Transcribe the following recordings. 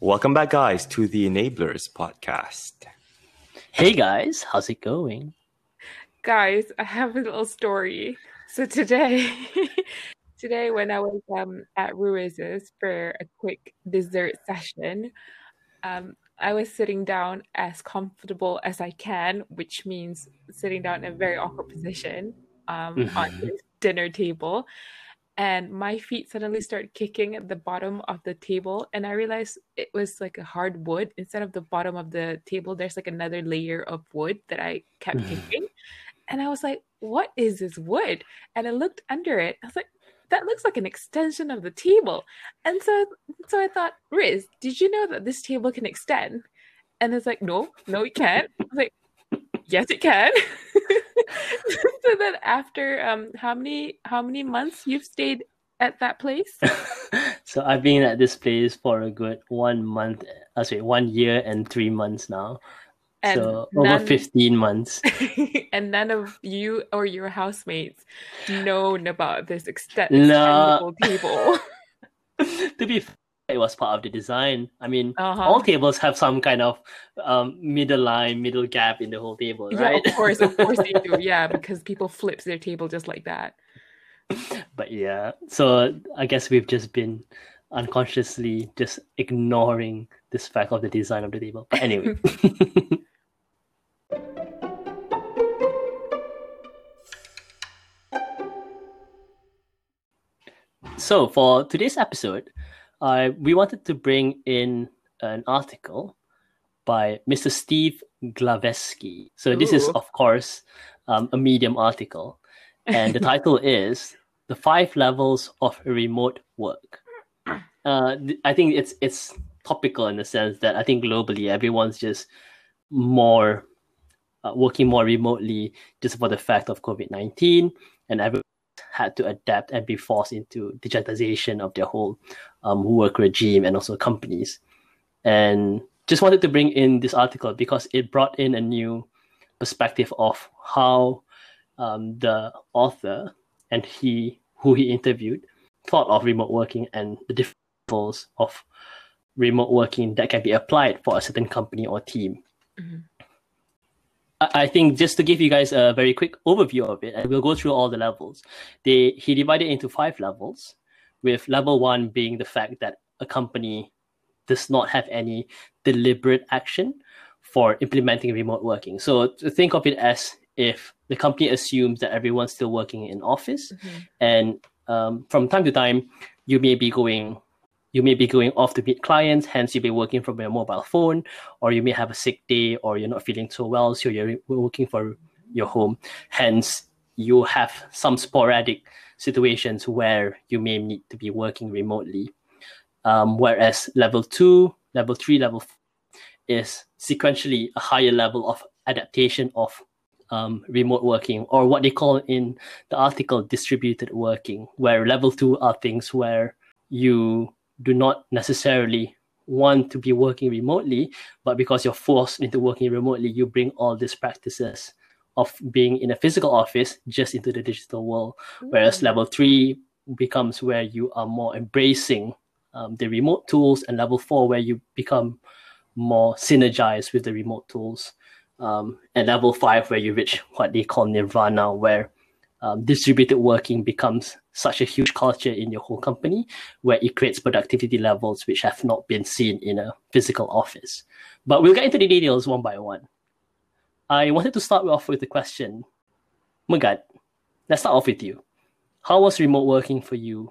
Welcome back, guys, to the Enablers podcast. Hey guys, how's it going? Guys, I have a little story. So today, today when I was um, at Ruiz's for a quick dessert session, um, I was sitting down as comfortable as I can, which means sitting down in a very awkward position um, on the dinner table. And my feet suddenly started kicking at the bottom of the table. And I realized it was like a hard wood. Instead of the bottom of the table, there's like another layer of wood that I kept kicking. And I was like, what is this wood? And I looked under it. I was like, that looks like an extension of the table. And so so I thought, Riz, did you know that this table can extend? And it's like, no, no, it can't. I was like, yes, it can. so then after um how many how many months you've stayed at that place? so I've been at this place for a good one month, uh, sorry, one year and three months now. And so over 15 months. and none of you or your housemates known about this extent No. table. to be fair, it was part of the design. I mean, Uh-huh. all tables have some kind of um, middle line, middle gap in the whole table, Yeah, right? of course, of course they do. Yeah, because people flips their table just like that. but yeah, so I guess we've just been unconsciously just ignoring this fact of the design of the table. But anyway. so for today's episode, uh, we wanted to bring in an article by Mr. Steve Glaveski. So this is, of course, um, a Medium article, and the title is "The Five Levels of Remote Work." Uh, th- I think it's it's topical in the sense that I think globally everyone's just more uh, working more remotely just for the fact of COVID nineteen, and everyone had to adapt and be forced into digitization of their whole um, work regime and also companies. And just wanted to bring in this article because it brought in a new perspective of how um, the author and he who he interviewed thought of remote working and the different levels of remote working that can be applied for a certain company or team. Mhm. I think just to give you guys a very quick overview of it, and we'll go through all the levels. They he divided into five levels, with level one being the fact that a company does not have any deliberate action for implementing remote working. So to think of it as if the company assumes that everyone's still working in office, Mhm. and um, from time to time you may be going you may be going off to meet clients hence you'll be working from your mobile phone or you may have a sick day or you're not feeling so well so you're working for your home. Hence you have some sporadic situations where you may need to be working remotely. Um, whereas level two level three level four is sequentially a higher level of adaptation of um, remote working or what they call in the article distributed working where level two are things where you do not necessarily want to be working remotely but because you're forced into working remotely you bring all these practices of being in a physical office just into the digital world whereas Mm. level three becomes where you are more embracing um, the remote tools and level four where you become more synergized with the remote tools um, and level five where you reach what they call nirvana where um, distributed working becomes such a huge culture in your whole company where it creates productivity levels which have not been seen in a physical office. But we'll get into the details one by one. I wanted to start off with the question Mugat, let's start off with you. How was remote working for you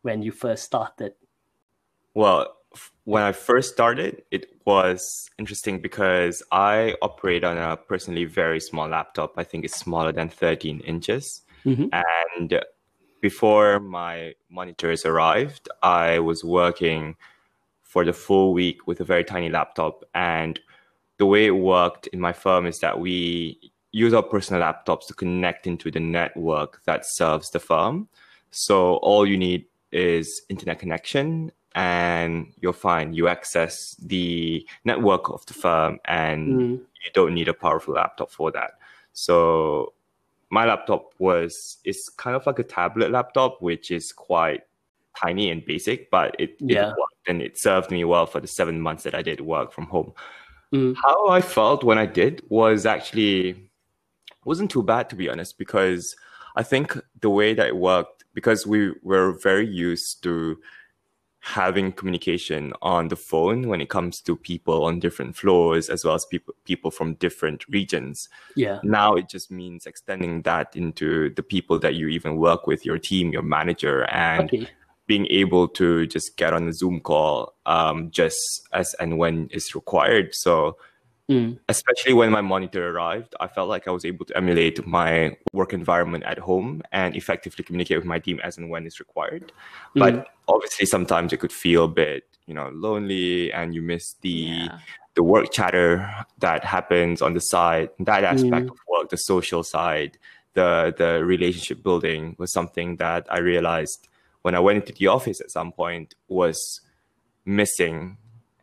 when you first started? Well, when I first started, it was interesting because I operate on a personally very small laptop. I think it's smaller than 13 inches. Mhm. And before my monitors arrived, I was working for the full week with a very tiny laptop. And the way it worked in my firm is that we use our personal laptops to connect into the network that serves the firm. So all you need is internet connection and you're fine. You access the network of the firm and Mm. you don't need a powerful laptop for that. So my laptop was it's kind of like a tablet laptop, which is quite tiny and basic, but it, Yeah. it worked and it served me well for the seven months that I did work from home. Mm. How I felt when I did was actually wasn't too bad to be honest, because I think the way that it worked, because we were very used to having communication on the phone when it comes to people on different floors as well as people people from different regions Yeah. now it just means extending that into the people that you even work with your team your manager and Okay. being able to just get on a zoom call um, just as and when is required so Mm. especially when my monitor arrived i felt like i was able to emulate my work environment at home and effectively communicate with my team as and when it's required but Mm. obviously sometimes it could feel a bit you know lonely and you miss the Yeah. the work chatter that happens on the side that aspect Mm. of work the social side the the relationship building was something that i realized when i went into the office at some point was missing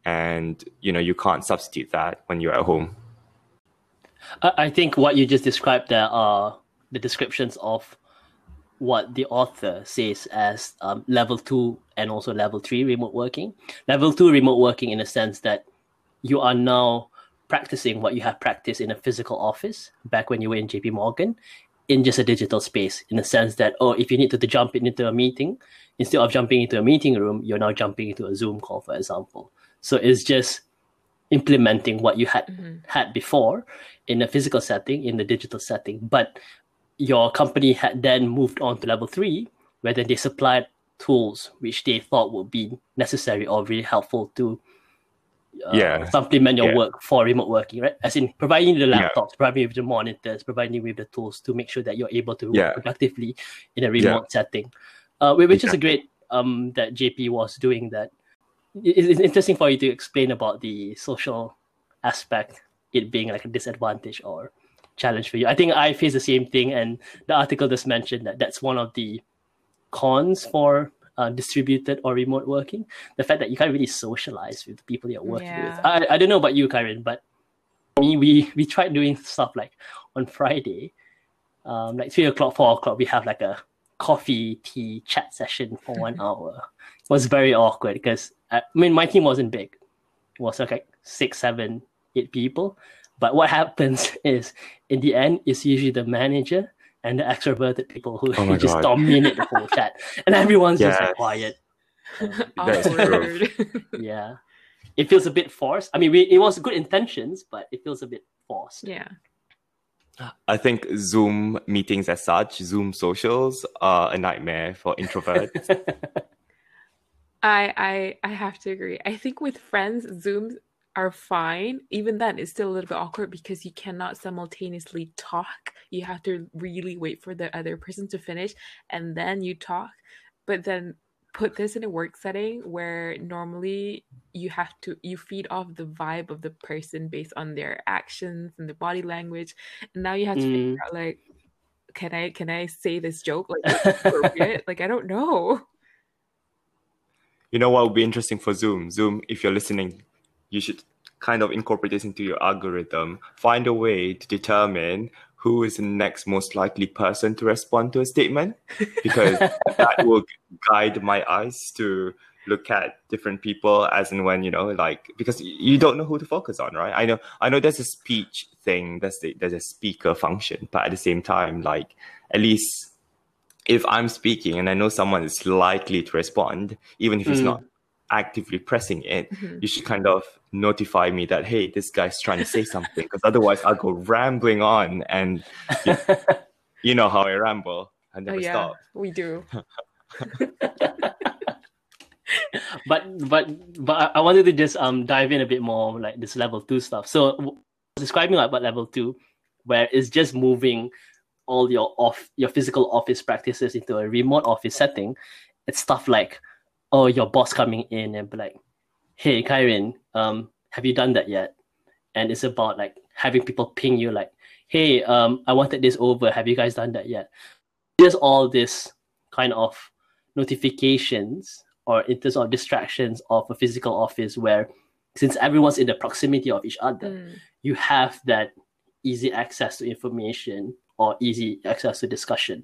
and you know you can't substitute that when you're at home I, think what you just described there are the descriptions of what the author says as um, level two and also level three remote working. Level two remote working in a sense that you are now practicing what you have practiced in a physical office back when you were in JP Morgan in just a digital space in the sense that oh if you need to, to jump into a meeting instead of jumping into a meeting room you're now jumping into a zoom call for example so it's just implementing what you had Mhm. had before in a physical setting in the digital setting but your company had then moved on to level three where then they supplied tools which they thought would be necessary or really helpful to uh, Yeah. supplement your Yeah. work for remote working right as in providing you the Yeah. laptops providing you with the monitors providing you with the tools to make sure that you're able to work Yeah. productively in a remote setting uh, whi- which is a great um that jp was doing that it- it's interesting for you to explain about the social aspect it being like a disadvantage or challenge for you. I think i face the same thing and the article just mentioned that that's one of the cons for uh, distributed or remote working the fact that you can't really socialize with the people you're working with. I, I don't know about you karen but me we we tried doing stuff like on friday um like three o'clock four o'clock we have like a coffee tea chat session for one hour was very awkward because uh, I mean my team wasn't big it was like six seven eight people but what happens is in the end it's usually the manager and the extroverted people who Oh my just God. dominate the whole chat and everyone's just like quiet That is true. Awkward. yeah it feels a bit forced i mean we, it was good intentions but it feels a bit forced yeah. I think Zoom meetings as such, Zoom socials, are a nightmare for introverts. I I I have to agree. I think with friends, Zooms are fine. Even then, it's still a little bit awkward because you cannot simultaneously talk. You have to really wait for the other person to finish and then you talk. But then put this in a work setting where normally you have to you feed off the vibe of the person based on their actions and their body language. And now you have to Mm. figure out like can I can I say this joke like appropriate? like I don't know. You know what would be interesting for Zoom? Zoom, if you're listening, you should kind of incorporate this into your algorithm. Find a way to determine who is the next most likely person to respond to a statement, because that will guide my eyes to look at different people as and when you know like because you don't know who to focus on right i know i know there's a speech thing there's the, there's a speaker function but at the same time like at least if i'm speaking and i know someone is likely to respond even if he's Mm. not actively pressing it Mhm. you should kind of notify me that hey this guy's trying to say something because otherwise i'll go rambling on and you, you know how i ramble i Oh never yeah, stop we do. but but but I- wanted to just um dive in a bit more like this level two stuff. So describing like about level two, where it's just moving all your off your physical office practices into a remote office setting. It's stuff like, oh, your boss coming in and be like, hey, Kyrin, um, have you done that yet? And it's about like having people ping you like, hey, um, I wanted this over. Have you guys done that yet? Just all this kind of notifications or in terms of distractions of a physical office where since everyone's in the proximity of each other, Mm. you have that easy access to information or easy access to discussion.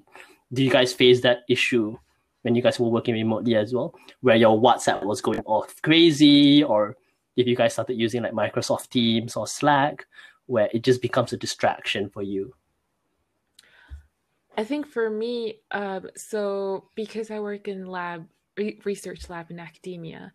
Do you guys face that issue when you guys were working remotely as well, where your WhatsApp was going off crazy, or if you guys started using like Microsoft Teams or Slack, where it just becomes a distraction for you? I think for me, um, so because I work in lab re- research lab in academia,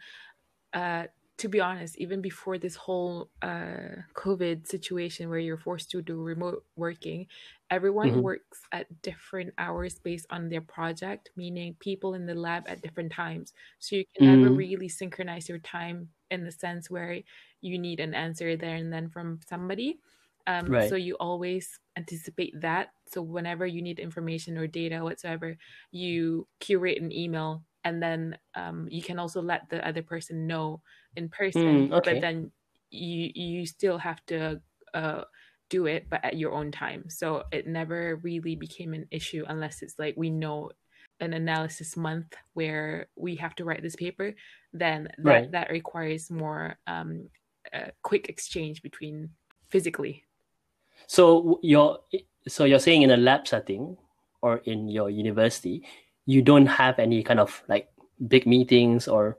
uh, to be honest, even before this whole uh, COVID situation where you're forced to do remote working, everyone Mhm. works at different hours based on their project, meaning people in the lab at different times. So you can never Mm. really synchronize your time in the sense where you need an answer there and then from somebody. Um, Right. So you always anticipate that. So whenever you need information or data whatsoever, you curate an email and then um, you can also let the other person know in person. Mm, okay. But then you you still have to uh, do it, but at your own time. So it never really became an issue unless it's like we know an analysis month where we have to write this paper. Then that Right. that requires more um, quick exchange between physically. So you're so you're saying in a lab setting or in your university, you don't have any kind of like big meetings or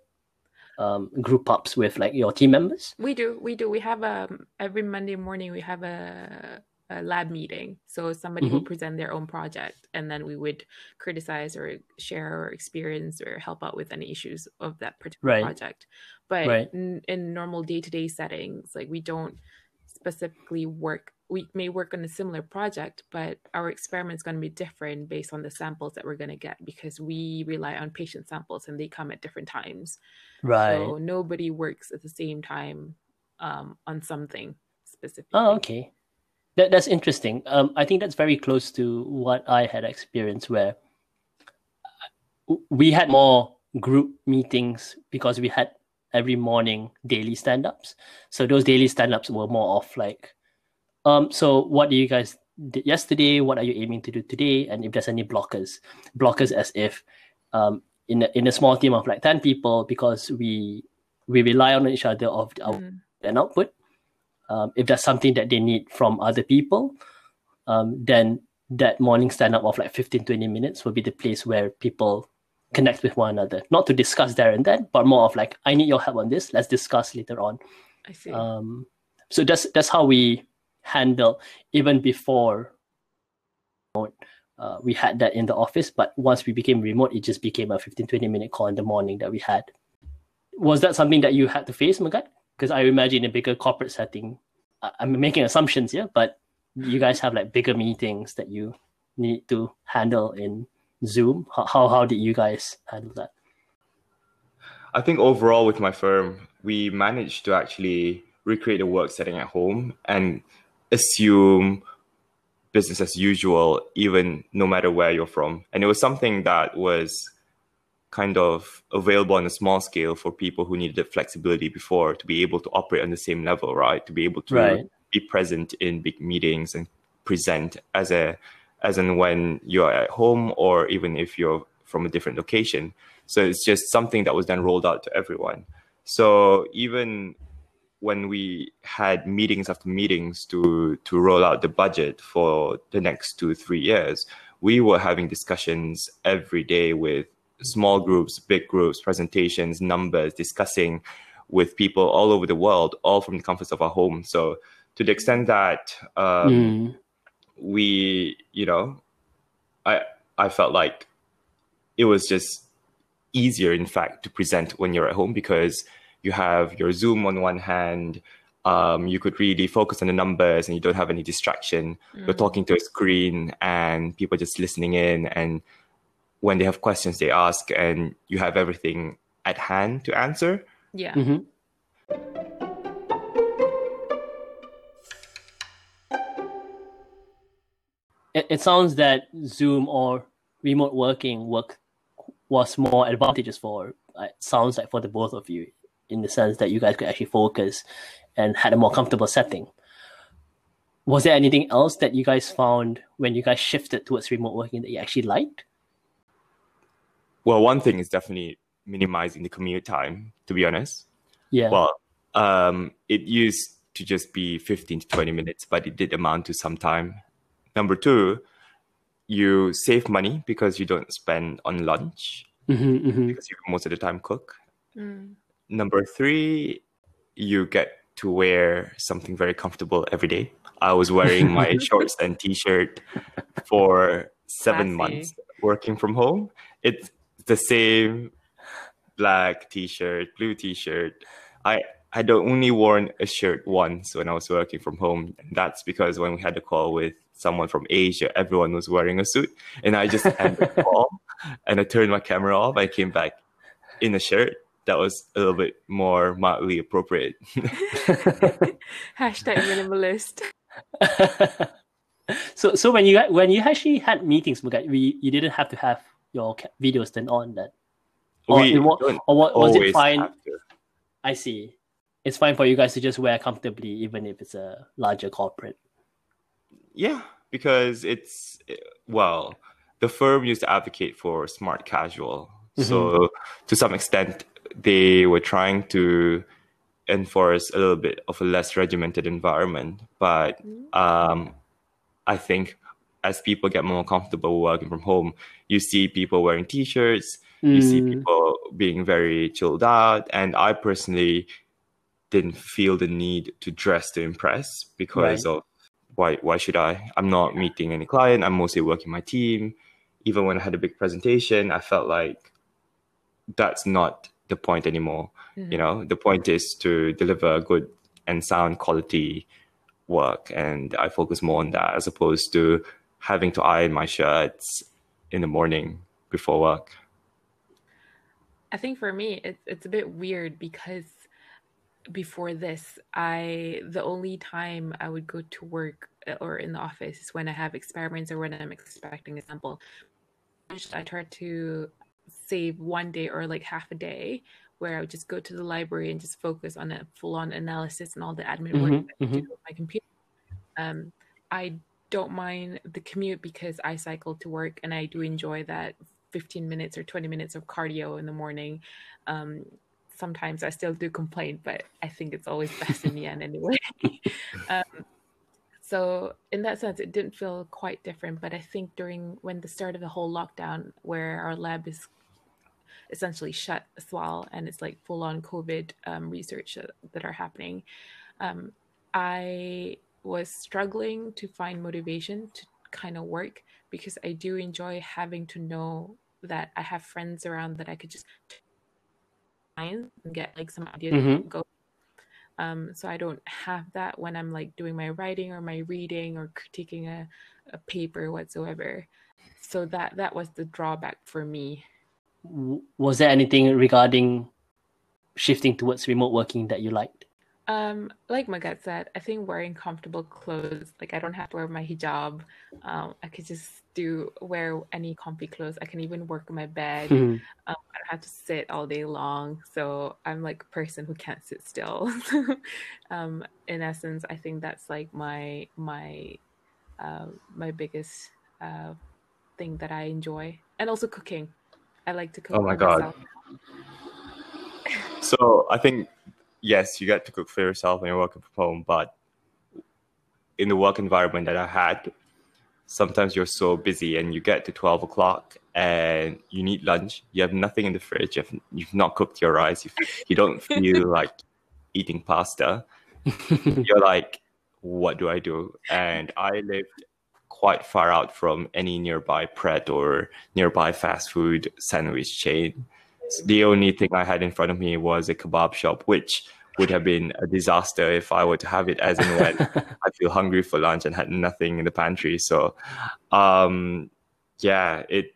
um, group ups with like your team members. We do, we do. We have um every Monday morning we have a, a lab meeting. So somebody will present their own project, and then we would criticize or share our experience or help out with any issues of that particular Right. project. But Right. in, in normal day to day settings, like we don't specifically work. We may work on a similar project, but our experiment is going to be different based on the samples that we're going to get because we rely on patient samples and they come at different times. Right. So nobody works at the same time um, on something specific. Oh, okay. That that's interesting. Um, I think that's very close to what I had experienced, where uh, we had more group meetings because we had every morning daily stand-ups. So those daily stand-ups were more of like, um, so what do you guys did yesterday? What are you aiming to do today? And if there's any blockers, blockers as if um, in a, in a small team of like ten people, because we we rely on each other of our Mhm. and output. Um, if that's something that they need from other people, um, then that morning stand up of like 15, 20 minutes will be the place where people connect with one another. Not to discuss there and then, but more of like, I need your help on this. Let's discuss later on. I see. Um, so that's that's how we handle even before uh, we had that in the office. But once we became remote, it just became a 15, 20 minute call in the morning that we had. Was that something that you had to face, Magat? Because I imagine a bigger corporate setting, I'm making assumptions here, but you guys have like bigger meetings that you need to handle in Zoom. How, how, how did you guys handle that? I think overall with my firm, we managed to actually recreate a work setting at home and assume business as usual, even no matter where you're from. And it was something that was kind of available on a small scale for people who needed flexibility before to be able to operate on the same level, right? To be able to Right. be present in big meetings and present as a as and when you're at home or even if you're from a different location. So it's just something that was then rolled out to everyone. So even when we had meetings after meetings to to roll out the budget for the next two three years, we were having discussions every day with small groups, big groups, presentations, numbers, discussing with people all over the world, all from the comforts of our home. So to the extent that um, Mm. we, you know, I I felt like it was just easier, in fact, to present when you're at home because you have your Zoom on one hand. Um, you could really focus on the numbers and you don't have any distraction. You're talking to a screen and people just listening in. And when they have questions, they ask, and you have everything at hand to answer. yeah. Mhm. It, it sounds that Zoom or remote working work was more advantageous for. uh, It sounds like for the both of you, in the sense that you guys could actually focus and had a more comfortable setting. Was there anything else that you guys found when you guys shifted towards remote working that you actually liked? Well, one thing is definitely minimizing the commute time, to be honest. Yeah. Well, um, it used to just be 15 to 20 minutes, but it did amount to some time. Number two, you save money because you don't spend on lunch. Mm-hmm, mm-hmm. because you most of the time cook. Mm. Number three, you get to wear something very comfortable every day. I was wearing my shorts and t-shirt for seven Classy. months working from home. It's the same black t-shirt, blue t-shirt. I had only worn a shirt once when I was working from home. And that's because when we had a call with someone from Asia, everyone was wearing a suit. And I just ended the call and I turned my camera off. I came back in a shirt that was a little bit more mildly appropriate. Hashtag minimalist. so so when you when you actually had meetings, Mugat, we you didn't have to have your videos turned on then. Or, we it don't or what, was it fine? I see. It's fine for you guys to just wear comfortably, even if it's a larger corporate. Yeah, because it's well, the firm used to advocate for smart casual. Mm-hmm. So to some extent, they were trying to enforce a little bit of a less regimented environment. But um, I think as people get more comfortable working from home, you see people wearing t-shirts, you see Mm. people being very chilled out, and I personally didn't feel the need to dress to impress because Right. of why why should I? I'm not meeting any client. I'm mostly working my team. Even when I had a big presentation, I felt like that's not the point anymore. You know, the point is to deliver good and sound quality work, and I focus more on that as opposed to having to iron my shirts in the morning before work. I think for me, it's it's a bit weird because before this, I the only time I would go to work uh, or in the office is when I have experiments or when I'm expecting a sample. I try to save one day or like half a day where I would just go to the library and just focus on a full on analysis and all the admin work Mhm, that I do on my computer. Um, I don't mind the commute because I cycle to work and I do enjoy that 15 minutes or 20 minutes of cardio in the morning. Um, sometimes I still do complain, but I think it's always best in the end anyway. um, so in that sense, it didn't feel quite different. But I think during when the start of the whole lockdown, where our lab is essentially shut as well, and it's like full on COVID um, research that, that are happening, um, I was struggling to find motivation to kind of work because I do enjoy having to know that I have friends around that I could just find and get like some ideas Mhm. go. Um, so I don't have that when I'm like doing my writing or my reading or critiquing a, a paper whatsoever. So that that was the drawback for me. Was there anything regarding shifting towards remote working that you liked? Um, like Magat said, I think wearing comfortable clothes, like I don't have to wear my hijab. Um, I could just do wear any comfy clothes. I can even work in my bed. Mhm. Um, I don't have to sit all day long. So I'm like a person who can't sit still. um, in essence, I think that's like my my uh, my biggest uh, thing that I enjoy, and also cooking. I like to cook. Oh my God. myself. So I think yes, you get to cook for yourself when you're working from home, but in the work environment that I had, sometimes you're so busy and you get to twelve o'clock and you need lunch. You have nothing in the fridge. You've, you've not cooked your rice. You, you don't feel like eating pasta. You're like, what do I do? And I lived quite far out from any nearby Pret or nearby fast food sandwich chain. The only thing I had in front of me was a kebab shop, which would have been a disaster if I were to have it as and when I feel hungry for lunch and had nothing in the pantry. So, um, yeah, it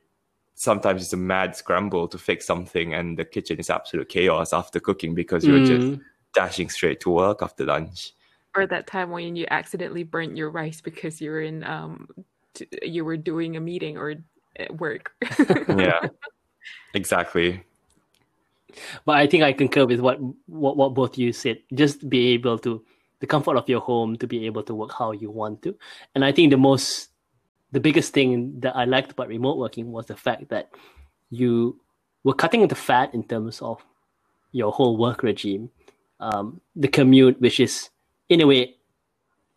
sometimes it's a mad scramble to fix something, and the kitchen is absolute chaos after cooking because you're just Mm. dashing straight to work after lunch. or that time when you accidentally burnt your rice because you were in um t- you were doing a meeting or at work Yeah, exactly. But I think I concur with what, what what both you said. Just be able to the comfort of your home to be able to work how you want to. And I think the most the biggest thing that I liked about remote working was the fact that you were cutting the fat in terms of your whole work regime. Um, the commute, which is in a way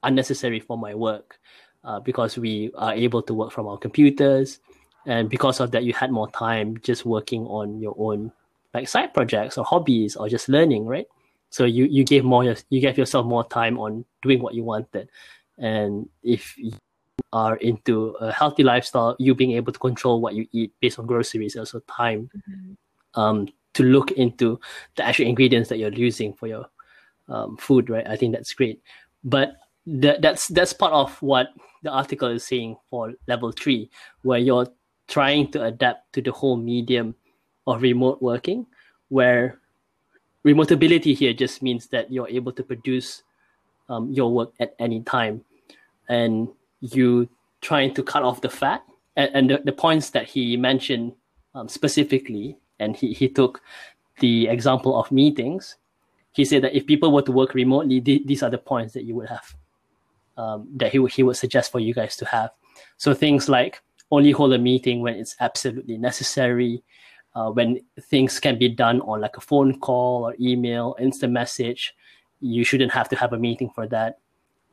unnecessary for my work, uh, because we are able to work from our computers and because of that, you had more time just working on your own like side projects or hobbies or just learning, right? So you you gave more you gave yourself more time on doing what you wanted, and if you are into a healthy lifestyle, you being able to control what you eat based on groceries, also time mm-hmm. um, to look into the actual ingredients that you're using for your um, food, right? I think that's great. But that, that's that's part of what the article is saying for level three, where you're trying to adapt to the whole medium of remote working, where remotability here just means that you're able to produce um, your work at any time, and you trying to cut off the fat. And, and the, the points that he mentioned um, specifically, and he, he took the example of meetings. He said that if people were to work remotely, th- these are the points that you would have um, that he, he would suggest for you guys to have. So things like only hold a meeting when it's absolutely necessary, uh, when things can be done on like a phone call or email, instant message. You shouldn't have to have a meeting for that.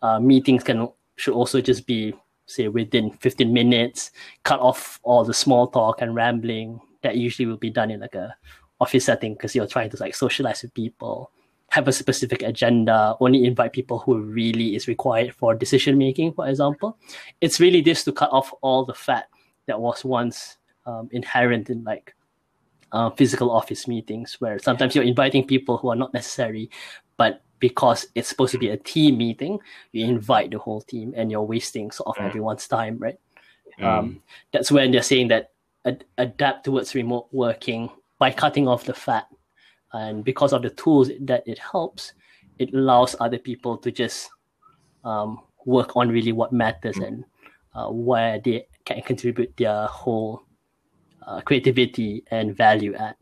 Uh, meetings can should also just be say within 15 minutes. Cut off all the small talk and rambling that usually will be done in like a office setting because you're trying to like socialize with people have a specific agenda, only invite people who really is required for decision making, for example. It's really this to cut off all the fat that was once um, inherent in like uh, physical office meetings, where sometimes you're inviting people who are not necessary, but because it's supposed to be a team meeting, you invite the whole team and you're wasting sort of mm. everyone's time, right? Mm. Um, that's when they're saying that ad- adapt towards remote working by cutting off the fat and because of the tools that it helps it allows other people to just um, work on really what matters and uh, where they can contribute their whole uh, creativity and value add.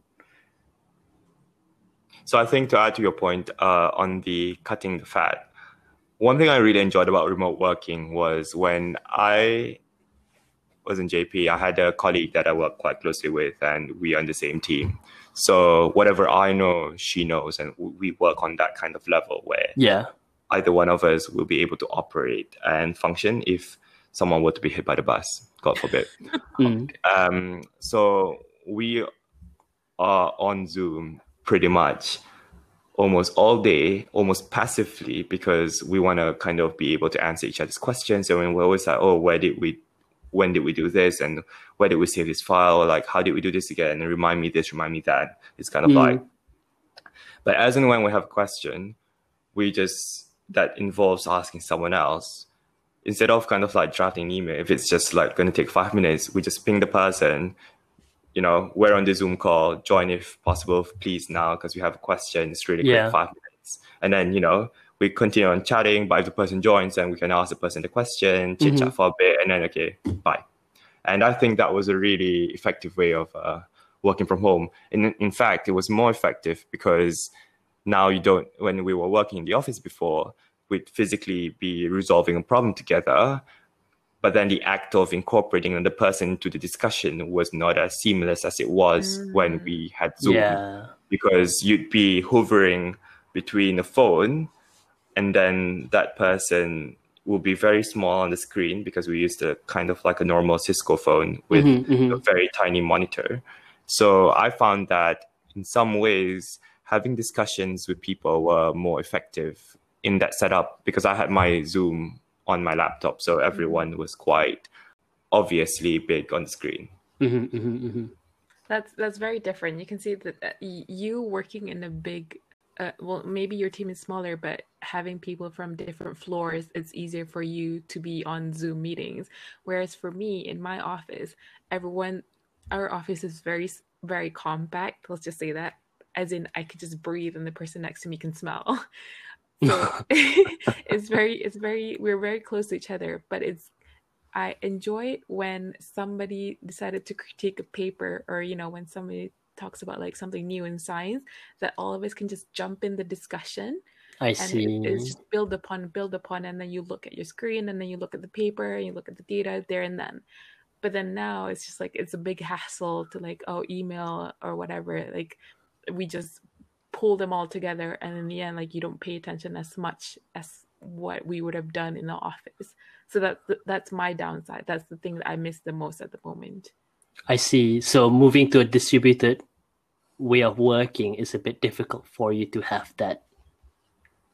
so i think to add to your point uh, on the cutting the fat one thing i really enjoyed about remote working was when i was in jp i had a colleague that i worked quite closely with and we are on the same team. So whatever I know, she knows, and we work on that kind of level where yeah, either one of us will be able to operate and function if someone were to be hit by the bus, God forbid. mm. um, so we are on Zoom pretty much almost all day, almost passively, because we want to kind of be able to answer each other's questions. And we're always like, oh, where did we when did we do this and where did we save this file like how did we do this again and remind me this remind me that it's kind of mm. like but as and when we have a question we just that involves asking someone else instead of kind of like drafting an email if it's just like going to take five minutes we just ping the person you know we're on the zoom call join if possible please now because we have a question it's really quick yeah. five minutes and then you know we continue on chatting, but if the person joins, then we can ask the person the question, chit chat mm-hmm. for a bit, and then okay, bye. And I think that was a really effective way of uh, working from home. And in fact, it was more effective because now you don't. When we were working in the office before, we'd physically be resolving a problem together, but then the act of incorporating another person into the discussion was not as seamless as it was mm. when we had Zoom. Yeah. Because you'd be hovering between a phone and then that person will be very small on the screen because we used a kind of like a normal Cisco phone with mm-hmm, mm-hmm. a very tiny monitor. So I found that in some ways having discussions with people were more effective in that setup because I had my Zoom on my laptop, so everyone was quite obviously big on the screen. Mm-hmm, mm-hmm, mm-hmm. That's that's very different. You can see that uh, you working in a big uh, well maybe your team is smaller but having people from different floors it's easier for you to be on zoom meetings whereas for me in my office everyone our office is very very compact let's just say that as in i could just breathe and the person next to me can smell so it's very it's very we're very close to each other but it's i enjoy it when somebody decided to critique a paper or you know when somebody talks about like something new in science that all of us can just jump in the discussion I and see. It, it's just build upon, build upon, and then you look at your screen, and then you look at the paper, and you look at the data there and then. But then now it's just like it's a big hassle to like oh email or whatever. Like we just pull them all together, and in the end, like you don't pay attention as much as what we would have done in the office. So that's that's my downside. That's the thing that I miss the most at the moment. I see. So moving to a distributed way of working is a bit difficult for you to have that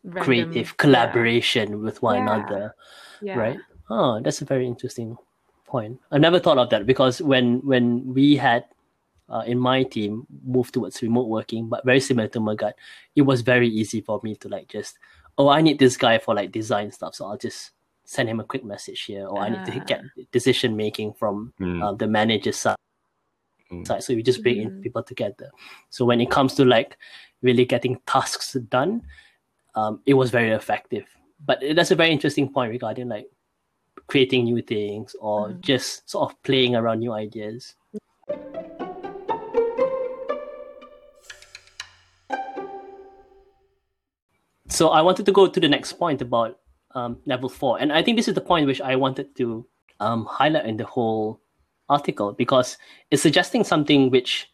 Random- creative collaboration with one Yeah. another, yeah. right? Oh, that's a very interesting point. I never thought of that because when when we had uh, in my team moved towards remote working, but very similar to Magat, it was very easy for me to like just oh I need this guy for like design stuff, so I'll just send him a quick message here, or I need to Ah. get decision making from Mm. uh, the manager's side. Mm. side. So we just bring in Mhm. people together. So when it comes to like really getting tasks done, um, it was very effective. But that's a very interesting point regarding like creating new things or Mhm. just sort of playing around new ideas. So I wanted to go to the next point about um, level four, and I think this is the point which I wanted to um, highlight in the whole article because it's suggesting something which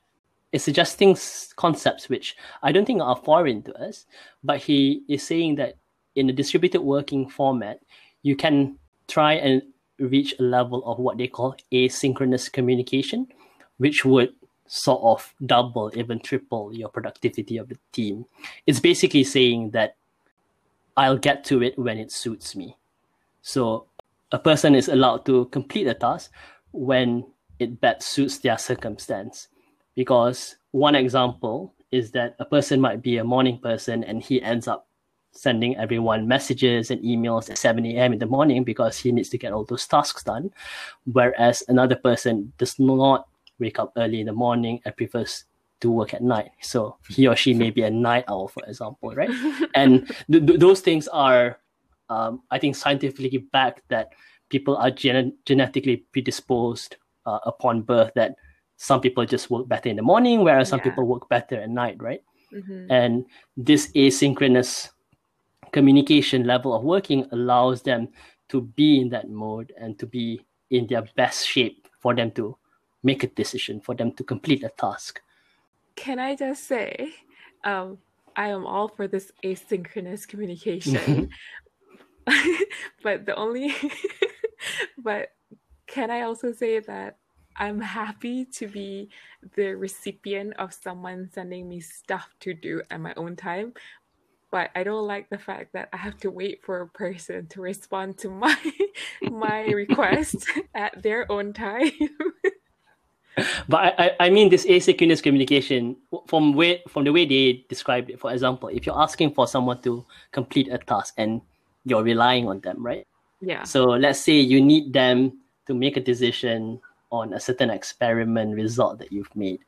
is suggesting concepts which I don't think are foreign to us, but he is saying that in a distributed working format, you can try and reach a level of what they call asynchronous communication, which would sort of double, even triple your productivity of the team. It's basically saying that I'll get to it when it suits me. So a person is allowed to complete a task when it best suits their circumstance. Because one example is that a person might be a morning person and he ends up sending everyone messages and emails at 7 a.m. in the morning because he needs to get all those tasks done. Whereas another person does not wake up early in the morning and prefers to work at night. So he or she may be a night owl, for example, right? and th- th- those things are, um, I think, scientifically backed that people are gen- genetically predisposed uh, upon birth that some people just work better in the morning, whereas some Yeah. people work better at night, right? Mhm. And this asynchronous communication level of working allows them to be in that mode and to be in their best shape for them to make a decision, for them to complete a task. Can I just say, um, I am all for this asynchronous communication, but the only, but can I also say that I'm happy to be the recipient of someone sending me stuff to do at my own time. But I don't like the fact that I have to wait for a person to respond to my my request at their own time. But I, I, mean this asynchronous communication from way from the way they described it. For example, if you're asking for someone to complete a task and you're relying on them, right? yeah. So let's say you need them to make a decision on a certain experiment result that you've made.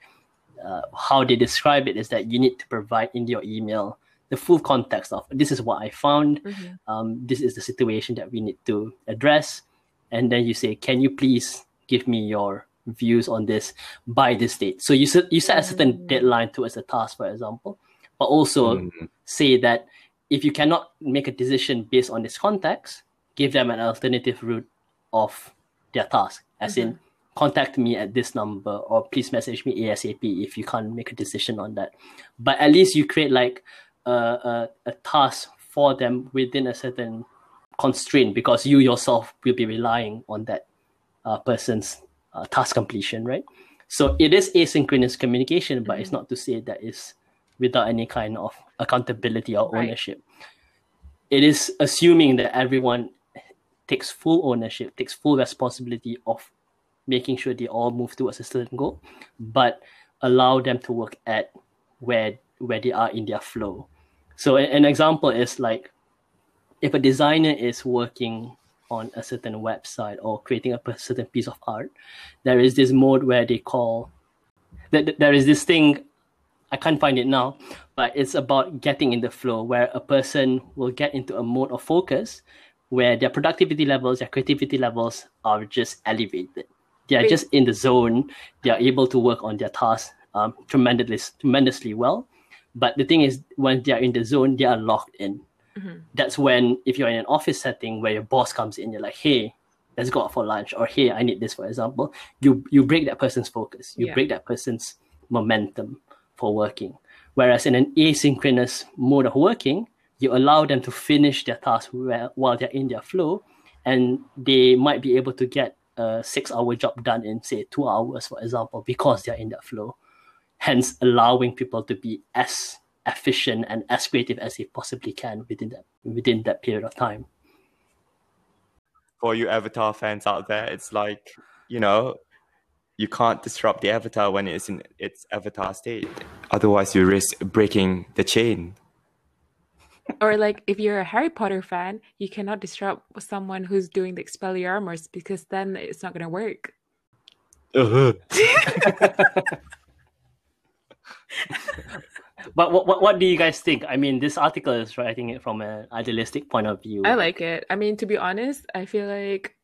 Uh, how they describe it is that you need to provide in your email the full context of this is what I found, Mhm. um, this is the situation that we need to address, and then you say, can you please give me your views on this by this date? So you set you set a certain Mm. deadline towards a task, for example, but also Mm. say that if you cannot make a decision based on this context, give them an alternative route of their task, as in contact me at this number or please message me ASAP if you can't make a decision on that. But at least you create like a, a, a task for them within a certain constraint because you yourself will be relying on that uh, person's uh, task completion, right? So it is asynchronous communication, but it's Mhm. not to say that is without any kind of accountability or Right. ownership. It is assuming that everyone takes full ownership, takes full responsibility of making sure they all move towards a certain goal, but allow them to work at where where they are in their flow. So an example is like if a designer is working on a certain website or creating a certain piece of art, there is this mode where they call that there is this thing I can't find it now, but it's about getting in the flow where a person will get into a mode of focus where their productivity levels, their creativity levels are just elevated. They are just in the zone. They are able to work on their tasks um, tremendously, tremendously well. But the thing is, when they are in the zone, they are locked in. Mhm. That's when, if you're in an office setting where your boss comes in, you're like, "Hey, let's go out for lunch," or "Hey, I need this," for example. You you break that person's focus. You Yeah. break that person's momentum for working. Whereas in an asynchronous mode of working, you allow them to finish their task where, while they're in their flow, and they might be able to get a six hour job done in say two hours, for example, because they're in that flow. Hence allowing people to be as efficient and as creative as they possibly can within that within that period of time. For you Avatar fans out there, it's like, you know, you can't disrupt the avatar when it's in its avatar state. Otherwise you risk breaking the chain. Or like if you're a Harry Potter fan, you cannot disrupt someone who's doing the Expelliarmus because then it's not gonna work. Uh-huh. But what, what what do you guys think? I mean, this article is writing it from an idealistic point of view. I like it. I mean, to be honest, I feel like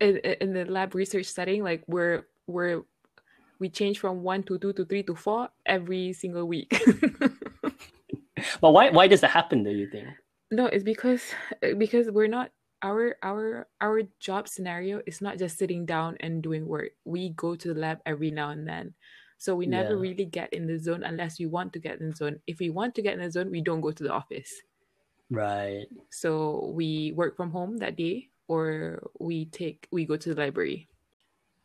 in in the lab research setting, like we're we're we change from one to two to three to four every single week. But why why does that happen? Do you think? no, it's because because we're not our our our job scenario is not just sitting down and doing work. We go to the lab every now and then. So we never Yeah. really get in the zone unless we want to get in the zone. If we want to get in the zone, we don't go to the office. Right. So we work from home that day or we take we go to the library.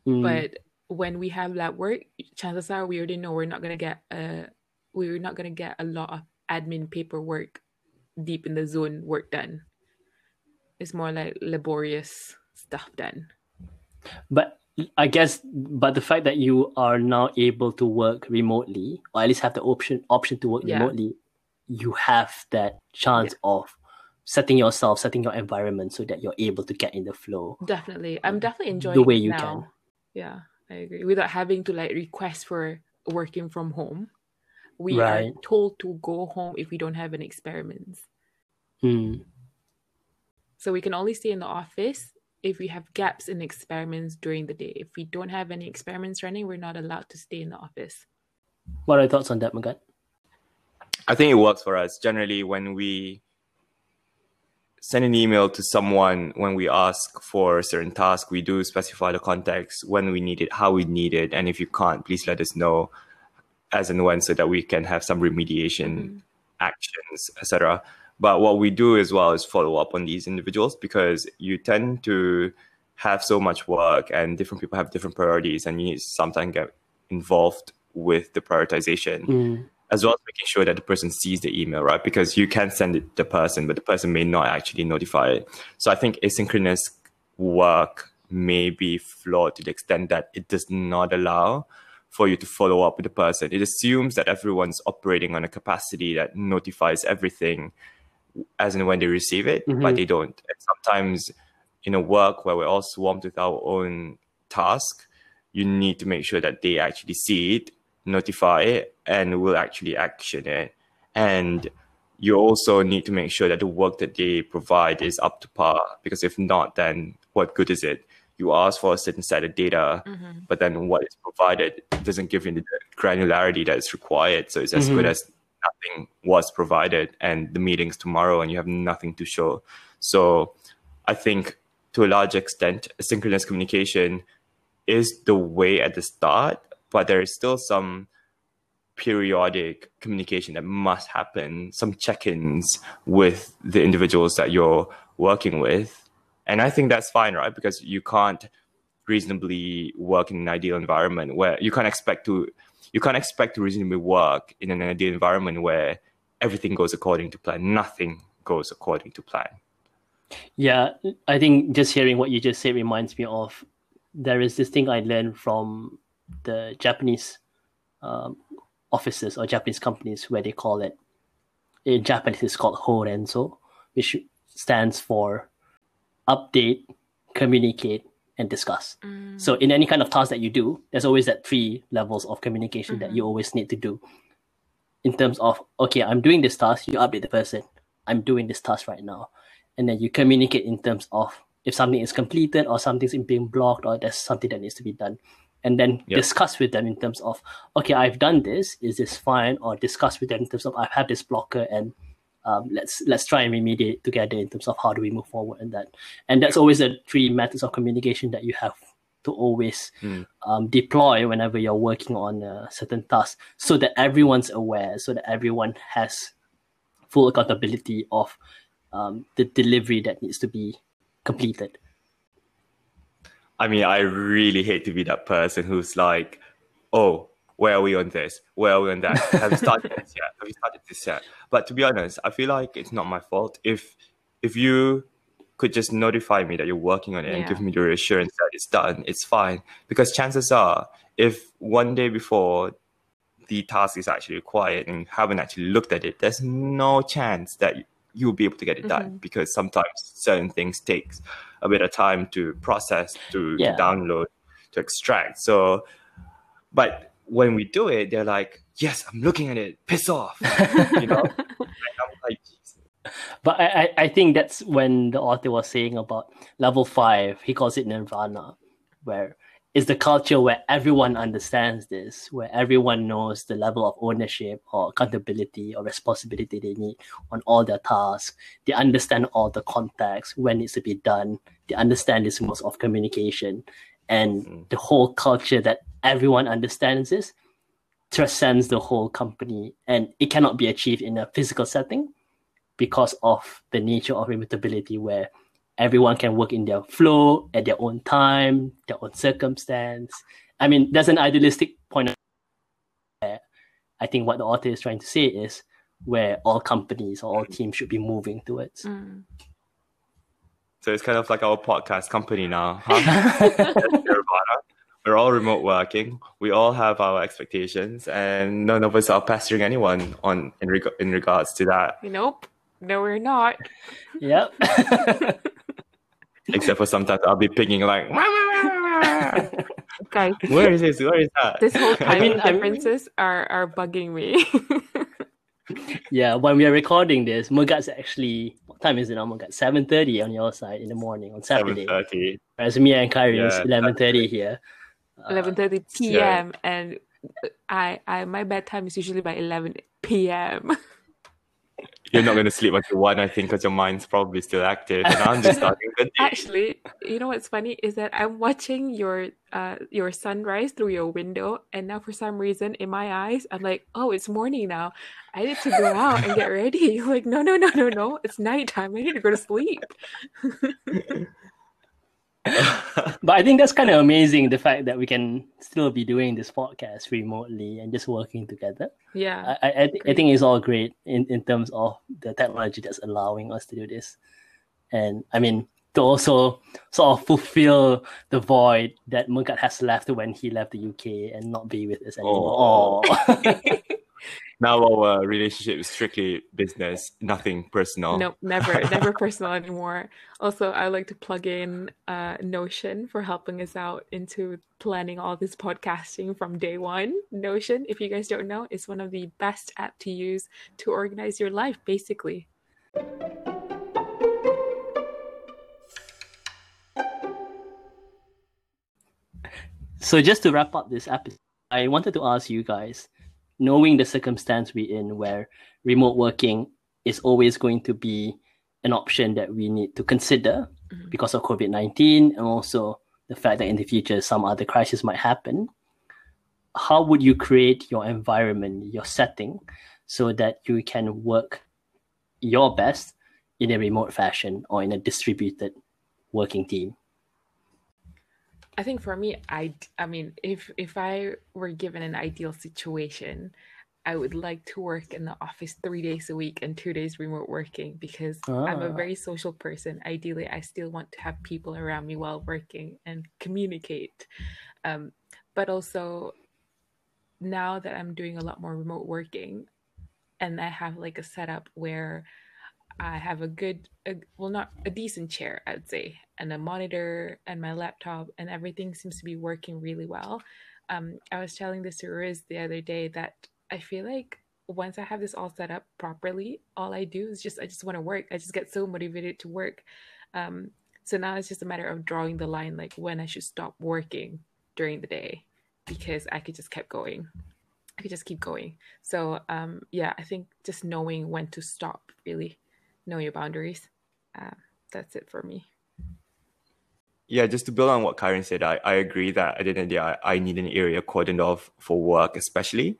Mm, But when we have lab work, chances are we already know we're not gonna get uh we're not gonna get a lot of admin paperwork deep in the zone work done. It's more like laborious stuff done. but I guess, but the fact that you are now able to work remotely, or at least have the option option to work Yeah. remotely, you have that chance of setting yourself, setting your environment so that you're able to get in the flow. Definitely. I'm definitely enjoying the way you now. can. Yeah, I agree. Without having to like request for working from home. We Right. are told to go home if we don't have any experiments. Mm, So we can only stay in the office if we have gaps in experiments during the day. If we don't have any experiments running, we're not allowed to stay in the office. What are your thoughts on that, Magat? I think it works for us. Generally, when we send an email to someone, when we ask for a certain task, we do specify the context, when we need it, how we need it. And if you can't, please let us know as and when so that we can have some remediation mm. actions, etc. But what we do as well is follow up on these individuals because you tend to have so much work and different people have different priorities and you need to sometimes get involved with the prioritization Mm, as well as making sure that the person sees the email, right? Because you can send it to the person, but the person may not actually notify it. So I think asynchronous work may be flawed to the extent that it does not allow for you to follow up with the person. It assumes that everyone's operating on a capacity that notifies everything as and when they receive it, but Mhm. they don't. And sometimes in a work where we're all swamped with our own task, you need to make sure that they actually see it, notify it, and will actually action it. And you also need to make sure that the work that they provide is up to par, because if not, then what good is it? You ask for a certain set of data, but then what is provided doesn't give you the granularity that is required. So it's as good Mhm. as nothing was provided, and the meeting's tomorrow, and you have nothing to show. So I think to a large extent, asynchronous communication is the way at the start, but there is still some periodic communication that must happen, some check-ins with the individuals that you're working with. And I think that's fine, right? Because you can't reasonably work in an ideal environment where you can't expect to you can't expect to reasonably work in an ideal environment where everything goes according to plan. Nothing goes according to plan. Yeah, I think just hearing what you just said reminds me of there is this thing I learned from the Japanese um, offices or Japanese companies where they call it in Japanese it's called Horenso, which stands for update, communicate, and discuss. So mm. in any kind of task that you do, there's always that three levels of communication that you mm-hmm. always need to do. In terms of okay, I'm doing this task, you update the person. I'm doing this task right now, and then you communicate in terms of if something is completed or something's being blocked or there's something that needs to be done, and then Yep. discuss with them in terms of okay, I've done this. Is this fine? Or discuss with them in terms of I have this blocker and um, let's let's try and remediate together in terms of how do we move forward in that and that's always the three methods of communication that you have to always Mm. um, deploy whenever you're working on a certain task so that everyone's aware so that everyone has full accountability of um, the delivery that needs to be completed I mean, I really hate to be that person who's like, oh, where are we on this? Where are we on that? Have you started this yet? Have you started this yet? But to be honest, I feel like it's not my fault. If if you could just notify me that you're working on it and give me the reassurance that it's done, it's fine. Because chances are, if one day before the task is actually required and you haven't actually looked at it, there's no chance that you'll be able to get it done mm-hmm. because sometimes certain things takes a bit of time to process, to Yeah. download, to extract. So, but when we do it, they're like, "Yes, I'm looking at it. Piss off," you know. I'm like, But I, I, think that's when the author was saying about level five, he calls it nirvana, where it's the culture where everyone understands this, where everyone knows the level of ownership or accountability or responsibility they need on all their tasks. They understand all the context, when it's to be done. They understand this modes of communication. And Mm. the whole culture that everyone understands this transcends the whole company. And it cannot be achieved in a physical setting because of the nature of immutability where everyone can work in their flow at their own time, their own circumstance. I mean, that's an idealistic point of where I think what the author is trying to say is where all companies or all teams should be moving towards. Mm. So it's kind of like our podcast company now. Huh? Nirvana. We're all remote working. We all have our expectations, and none of us are pestering anyone on in, reg- in regards to that, Nope. No, we're not. yep. except for sometimes I'll be pinging like, Guys, "Where is this? Where is that?" this whole time mean- I mean- differences are, are bugging me. yeah, when we are recording this, Mugat's actually what time is it now, Mugat? Seven thirty on your side in the morning on Saturday. thirty. Whereas me and Kyrie is eleven thirty here. Uh, 11.30 p.m. and I, I my bedtime is usually by 11 p.m. You're not going to sleep until one, I think, because your mind's probably still active, and I'm just starting the day. Actually, you know what's funny is that I'm watching your uh your sunrise through your window, and now for some reason in my eyes, I'm like, oh, it's morning now. I need to go out and get ready. Like, no, no, no, no, no. It's nighttime. I need to go to sleep. But I think that's kind of amazing the fact that we can still be doing this podcast remotely and just working together. Yeah. I, I, I, I think it's all great in, in terms of the technology that's allowing us to do this. And I mean, to also sort of fulfill the void that Mugat has left when he left the UK and not be with us anymore. Oh. now our relationship is strictly business, nothing personal. Nope, never, never personal anymore. Also, I like to plug in uh, Notion for helping us out into planning all this podcasting from day one. Notion, if you guys don't know, is one of the best app to use to organize your life, basically. So just to wrap up this episode, I wanted to ask you guys, knowing the circumstance we're in where remote working is always going to be an option that we need to consider Mhm. because of COVID-19 and also the fact that in the future some other crisis might happen. How would you create your environment, your setting, so that you can work your best in a remote fashion or in a distributed working team? I think for me, I, I mean, if if I were given an ideal situation, I would like to work in the office three days a week and two days remote working because I'm a Ah. very social person. Ideally, I still want to have people around me while working and communicate. Um, but also, now that I'm doing a lot more remote working, and I have like a setup where I have a good, a, well, not a decent chair, I'd say, and a monitor and my laptop, and everything seems to be working really well. Um, I was telling this to Riz the other day that I feel like once I have this all set up properly, all I do is just I just want to work. I just get so motivated to work. Um, so now it's just a matter of drawing the line, like when I should stop working during the day, because I could just keep going. I could just keep going. So um, yeah, I think just knowing when to stop, really, know your boundaries. Uh, that's it for me. Yeah, just to build on what Karen said, I, I agree that at the end of the day, I, I need an area cordoned off for work, especially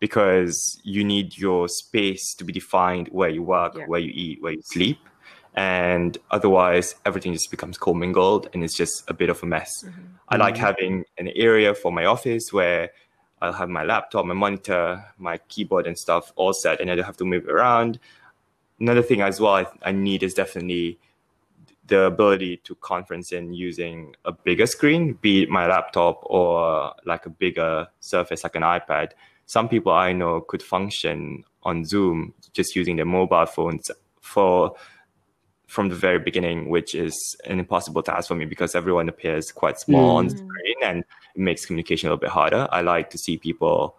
because you need your space to be defined where you work, Yeah. where you eat, where you sleep. And otherwise, everything just becomes commingled and it's just a bit of a mess. Mm-hmm. I like having an area for my office where I'll have my laptop, my monitor, my keyboard, and stuff all set, and I don't have to move around. Another thing as well I, I need is definitely the ability to conference in using a bigger screen, be it my laptop or like a bigger surface like an iPad. Some people I know could function on Zoom just using their mobile phones for from the very beginning, which is an impossible task for me because everyone appears quite small mm. on screen and it makes communication a little bit harder. I like to see people,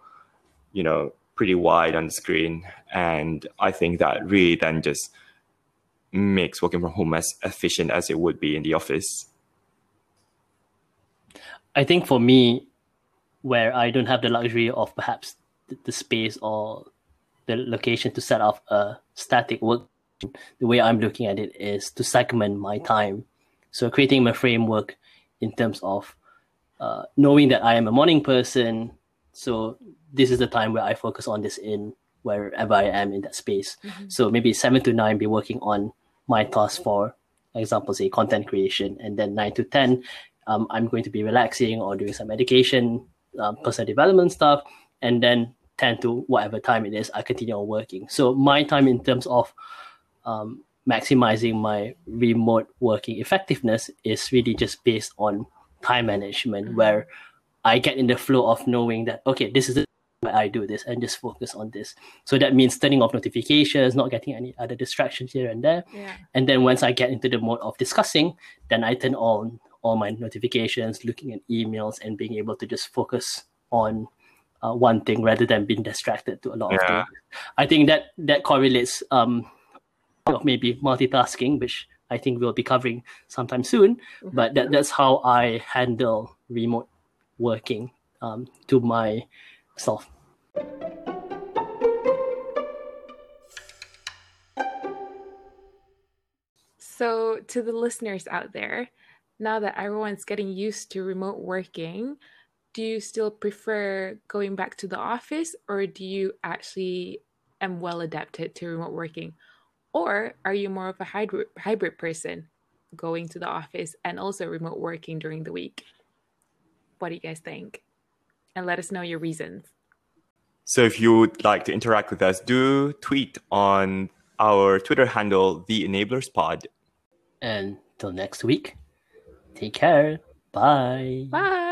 you know, pretty wide on the screen. And I think that really then just makes working from home as efficient as it would be in the office. I think for me, where I don't have the luxury of perhaps the space or the location to set up a static work the way I'm looking at it is to segment my time. So creating my framework in terms of uh, knowing that I am a morning person. So this is the time where I focus on this in wherever I am in that space. Mm-hmm. So maybe seven to nine, be working on my task for example, say content creation, and then nine to ten, um, I'm going to be relaxing or doing some medication, um, personal development stuff, and then ten to whatever time it is, I continue on working. So my time in terms of um, maximizing my remote working effectiveness is really just based on time management, mm-hmm. where I get in the flow of knowing that okay, this is where I do this and just focus on this. So that means turning off notifications, not getting any other distractions here and there. Yeah. And then once I get into the mode of discussing, then I turn on all my notifications, looking at emails, and being able to just focus on uh, one thing rather than being distracted to a lot yeah. of things. I think that that correlates um, of maybe multitasking, which I think we'll be covering sometime soon. Mm-hmm. But that, that's how I handle remote working um, to So, to the listeners out there, now that everyone's getting used to remote working, do you still prefer going back to the office or do you actually am well adapted to remote working? Or are you more of a hybrid person going to the office and also remote working during the week? What do you guys think? And let us know your reasons. So if you would like to interact with us, do tweet on our Twitter handle, The Enablers Pod. And till next week, take care. Bye. Bye.